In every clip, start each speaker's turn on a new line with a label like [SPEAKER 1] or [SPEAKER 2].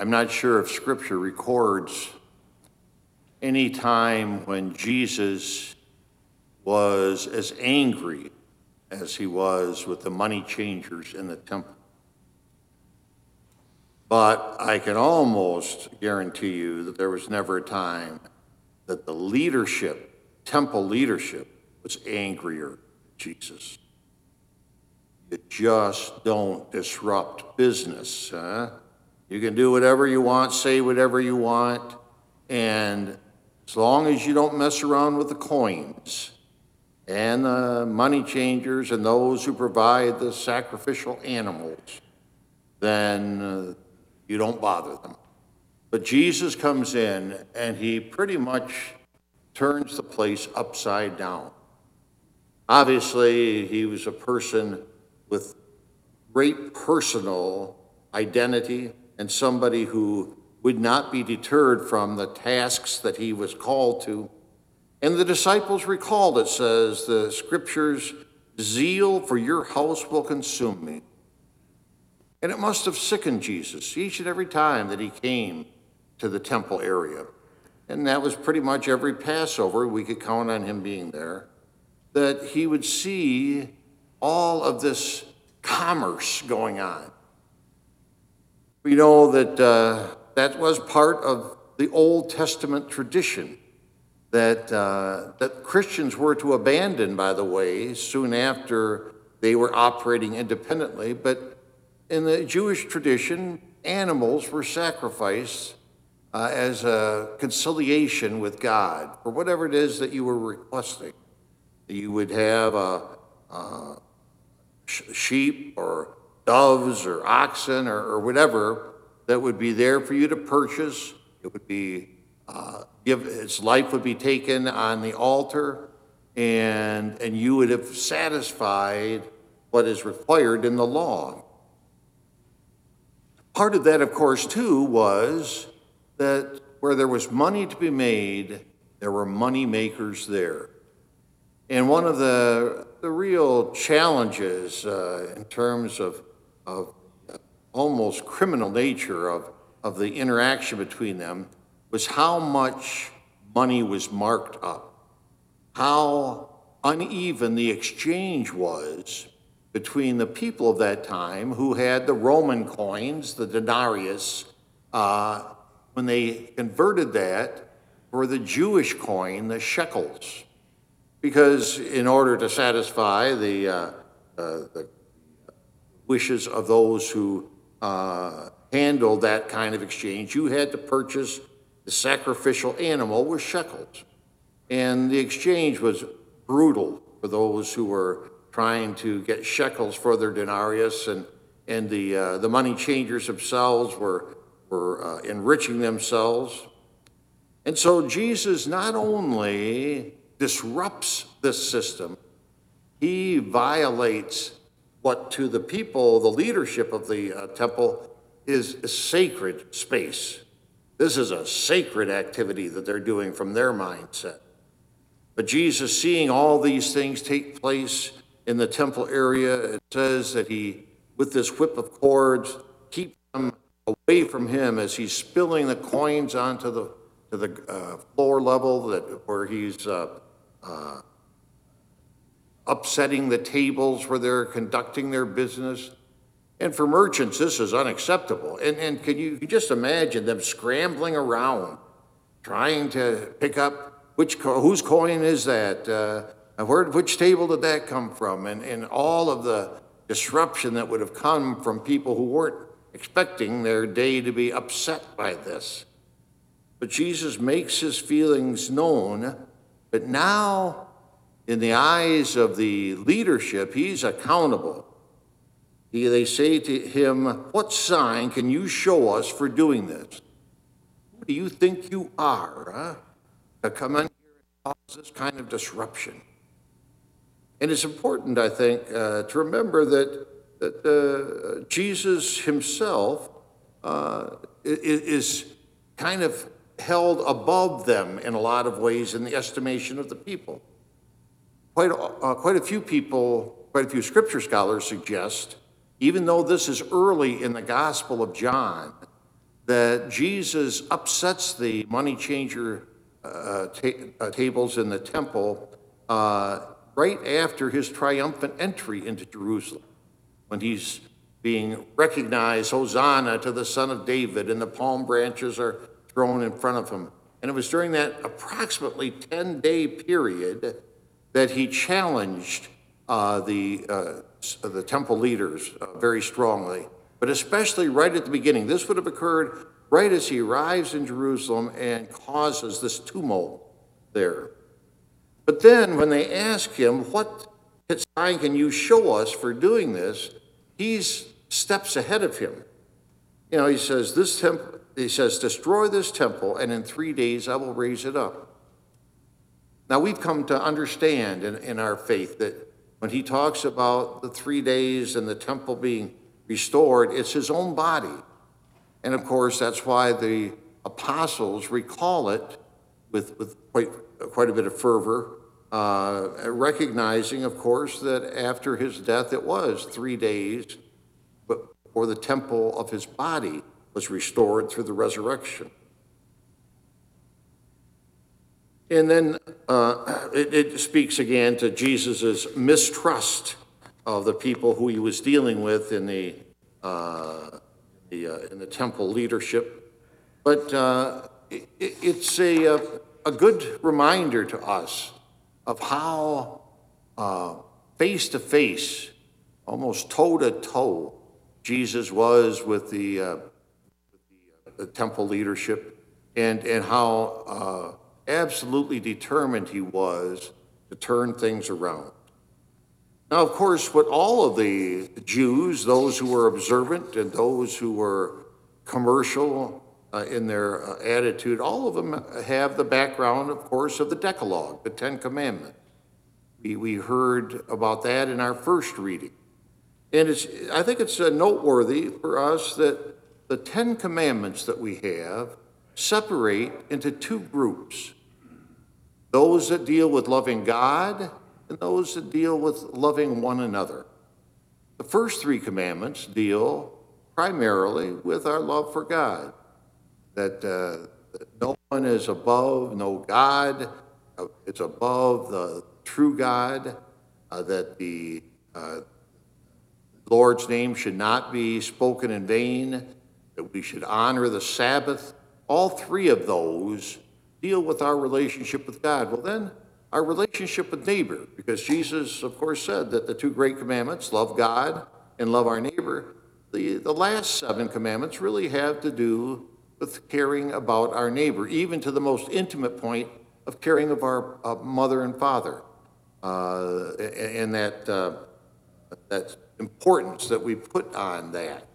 [SPEAKER 1] I'm not sure if Scripture records any time when Jesus was as angry as he was with the money changers in the temple. But I can almost guarantee you that there was never a time that the leadership, temple leadership, was angrier at Jesus. You just don't disrupt business. Huh? You can do whatever you want, say whatever you want, and as long as you don't mess around with the coins and the money changers and those who provide the sacrificial animals, then uh, you don't bother them. But Jesus comes in and he pretty much turns the place upside down. Obviously, he was a person with great personal identity and somebody who would not be deterred from the tasks that he was called to. And the disciples recalled, it says, the scriptures, zeal for your house will consume me. And it must have sickened Jesus each and every time that he came to the temple area. And that was pretty much every Passover, we could count on him being there, that he would see all of this commerce going on. We know that uh, that was part of the Old Testament tradition that, uh, that Christians were to abandon, by the way, soon after they were operating independently. But in the Jewish tradition, animals were sacrificed uh, as a conciliation with God for whatever it is that you were requesting. You would have a, a sheep or doves or oxen or, or, whatever that would be there for you to purchase. It would be uh, give its life would be taken on the altar, and and you would have satisfied what is required in the law. Part of that, of course, too, was that where there was money to be made, there were money makers there. And one of the, the real challenges uh, in terms of, of almost criminal nature of, of the interaction between them was how much money was marked up, how uneven the exchange was between the people of that time who had the Roman coins, the denarius, uh, when they converted that for the Jewish coin, the shekels. Because in order to satisfy the, uh, uh, the wishes of those who uh, handled that kind of exchange, you had to purchase the sacrificial animal with shekels. And the exchange was brutal for those who were trying to get shekels for their denarius, and, and the, uh, the money changers themselves were, were uh, enriching themselves. And so Jesus not only disrupts this system, he violates what to the people, the leadership of the uh, temple, is a sacred space. This is a sacred activity that they're doing from their mindset. But Jesus, seeing all these things take place in the temple area, it says that he, with this whip of cords, keeps them away from him as he's spilling the coins onto the to the uh, floor level that where he's uh, uh, upsetting the tables where they're conducting their business. And for merchants, this is unacceptable. And, and can you just imagine them scrambling around, trying to pick up which co- whose coin is that? Uh, where, which table did that come from? And, and all of the disruption that would have come from people who weren't expecting their day to be upset by this. But Jesus makes his feelings known but now, in the eyes of the leadership, he's accountable. He, they say to him, What sign can you show us for doing this? Who do you think you are huh? to come in here and cause this kind of disruption? And it's important, I think, uh, to remember that, that uh, Jesus himself uh, is kind of held above them in a lot of ways in the estimation of the people. Quite, uh, quite a few people, quite a few scripture scholars suggest, even though this is early in the Gospel of John, that Jesus upsets the money changer uh, ta- uh, tables in the temple uh, right after his triumphant entry into Jerusalem, when he's being recognized, Hosanna to the Son of David, and the palm branches are thrown in front of him. And it was during that approximately 10 day period that he challenged uh, the, uh, the temple leaders uh, very strongly, but especially right at the beginning. This would have occurred right as he arrives in Jerusalem and causes this tumult there. But then when they ask him, What sign can you show us for doing this? He's steps ahead of him. You know, he says, This temple, he says, destroy this temple, and in three days I will raise it up. Now we've come to understand in, in our faith that when he talks about the three days and the temple being restored, it's his own body. And of course, that's why the apostles recall it with, with quite, quite a bit of fervor, uh, recognizing, of course, that after his death it was three days before the temple of his body was restored through the resurrection. And then uh, it, it, speaks again to Jesus' mistrust of the people who he was dealing with in the, uh, the uh, in the temple leadership. But uh, it, it's a, uh, a good reminder to us of how face to face, almost toe to toe, Jesus was with the, uh, the, temple leadership and, and how absolutely determined he was to turn things around. Now, of course, what all of the Jews, those who were observant and those who were commercial uh, in their uh, attitude, all of them have the background, of course, of the Decalogue, the Ten Commandments. We, we heard about that in our first reading. And it's, I think it's uh, noteworthy for us that the Ten Commandments that we have separate into two groups those that deal with loving God and those that deal with loving one another. The first three commandments deal primarily with our love for God, that, uh, that no one is above, no God, uh, it's above the true God, uh, that the uh, Lord's name should not be spoken in vain, that we should honor the Sabbath. All three of those deal with our relationship with God? Well, then, our relationship with neighbor, because Jesus, of course, said that the two great commandments, love God and love our neighbor, the, the last seven commandments really have to do with caring about our neighbor, even to the most intimate point of caring of our uh, mother and father, uh, and that, uh, that importance that we put on that.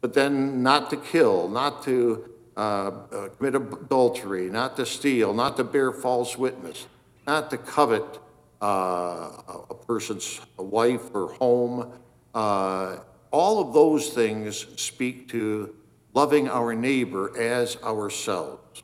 [SPEAKER 1] But then not to kill, not to uh, uh, commit adultery, not to steal, not to bear false witness, not to covet uh, a person's wife or home. Uh, all of those things speak to loving our neighbor as ourselves.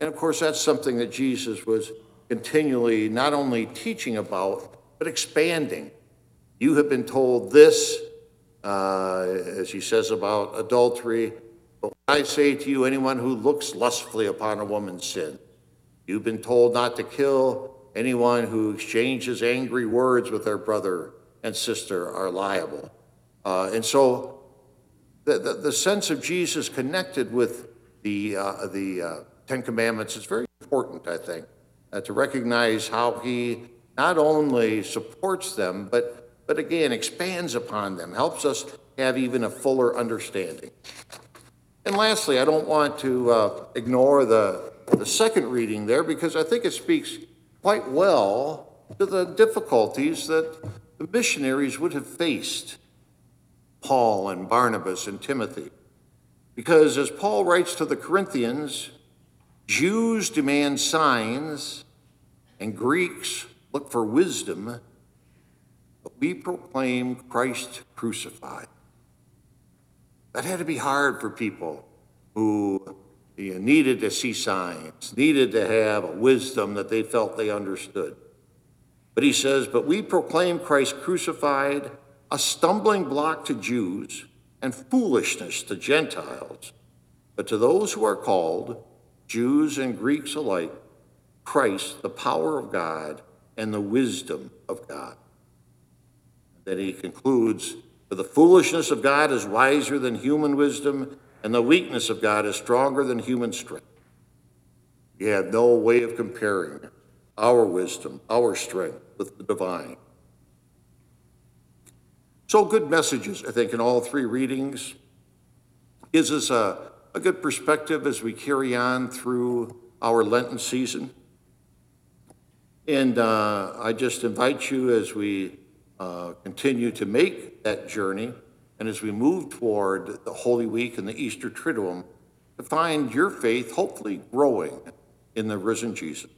[SPEAKER 1] And of course, that's something that Jesus was continually not only teaching about, but expanding. You have been told this, uh, as he says about adultery, but I say to you, anyone who looks lustfully upon a woman sins. You've been told not to kill. Anyone who exchanges angry words with their brother and sister are liable. Uh, and so the, the, the, sense of Jesus connected with the, uh, the uh, Ten Commandments is very important, I think, uh, to recognize how he not only supports them, but, but again, expands upon them, helps us have even a fuller understanding. And lastly, I don't want to uh, ignore the, the second reading there because I think it speaks quite well to the difficulties that the missionaries would have faced, Paul and Barnabas and Timothy. Because as Paul writes to the Corinthians, Jews demand signs and Greeks look for wisdom, but we proclaim Christ crucified. That had to be hard for people who you know, needed to see signs, needed to have a wisdom that they felt they understood. But he says, But we proclaim Christ crucified, a stumbling block to Jews and foolishness to Gentiles. But But to those who are called, Jews and Greeks alike, Christ, the power of God and the wisdom of God. Then he concludes, For the foolishness of God is wiser than human wisdom, and the weakness of God is stronger than human strength. You have no way of comparing our wisdom, our strength with the divine. So, good messages, I think, in all three readings. Gives us a, a good perspective as we carry on through our Lenten season. And uh, I just invite you as we uh, continue to make that journey and as we move toward the Holy Week and the Easter Triduum to find your faith hopefully growing in the risen Jesus.